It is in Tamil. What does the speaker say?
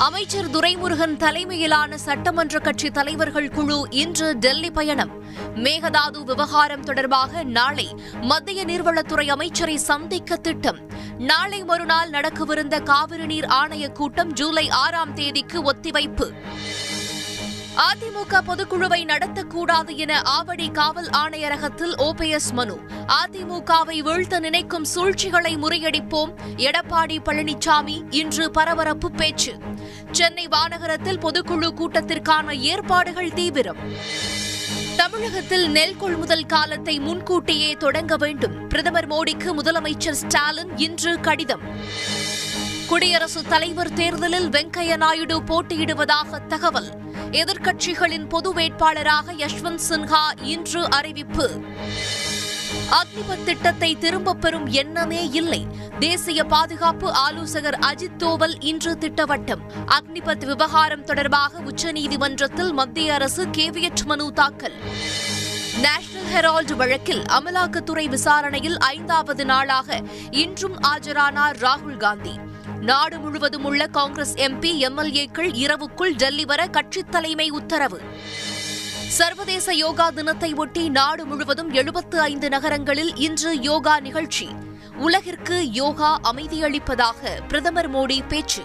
அமைச்சர் துரைமுருகன் தலைமையிலான சட்டமன்ற கட்சி தலைவர்கள் குழு இன்று டெல்லி பயணம். மேகதாது விவகாரம் தொடர்பாக நாளை மத்திய நீர்வளத்துறை அமைச்சரை சந்திக்க திட்டம். நாளை மறுநாள் நடக்கவிருந்த காவிரி நீர் ஆணைய கூட்டம் ஜூலை ஆறாம் தேதிக்கு ஒத்திவைப்பு. அதிமுக பொதுக்குழுவை நடத்தக்கூடாது என ஆவடி காவல் ஆணையரகத்தில் ஓபிஎஸ் மனு. அதிமுகவை வீழ்த்த நினைக்கும் சூழ்ச்சிகளை முறியடிப்போம். எடப்பாடி பழனிசாமி இன்று பரபரப்பு பேச்சு. சென்னை வானகரத்தில் பொதுக்குழு கூட்டத்திற்கான ஏற்பாடுகள் தீவிரம். தமிழகத்தில் நெல் கொள்முதல் காலத்தை முன்கூட்டியே தொடங்க வேண்டும். பிரதமர் மோடிக்கு முதலமைச்சர் ஸ்டாலின் இன்று கடிதம். குடியரசுத் தலைவர் தேர்தலில் வெங்கையா நாயுடு போட்டியிடுவதாக தகவல். எதிர்க்கட்சிகளின் பொது வேட்பாளராக யஷ்வந்த் சின்ஹா இன்று அறிவிப்பு. அக்னிபத் திட்டத்தை திரும்பப் பெறும் எண்ணமே இல்லை. தேசிய பாதுகாப்பு ஆலோசகர் அஜித் தோவல் இன்று திட்டவட்டம். அக்னிபத் விவகாரம் தொடர்பாக உச்சநீதிமன்றத்தில் மத்திய அரசு கேவியட் மனு தாக்கல். நேஷனல் ஹெரால்டு வழக்கில் அமலாக்கத்துறை விசாரணையில் ஐந்தாவது நாளாக இன்றும் ஆஜரானார் ராகுல் காந்தி. நாடு முழுவதும் உள்ள காங்கிரஸ் எம்பி எம்எல்ஏக்கள் இரவுக்குள் டெல்லி வர கட்சித் தலைமை உத்தரவு. சர்வதேச யோகா தினத்தை ஒட்டி நாடு முழுவதும் எழுபத்து ஐந்து நகரங்களில் இன்று யோகா நிகழ்ச்சி. உலகிற்கு யோகா அமைதியளிப்பதாக பிரதமர் மோடி பேச்சு.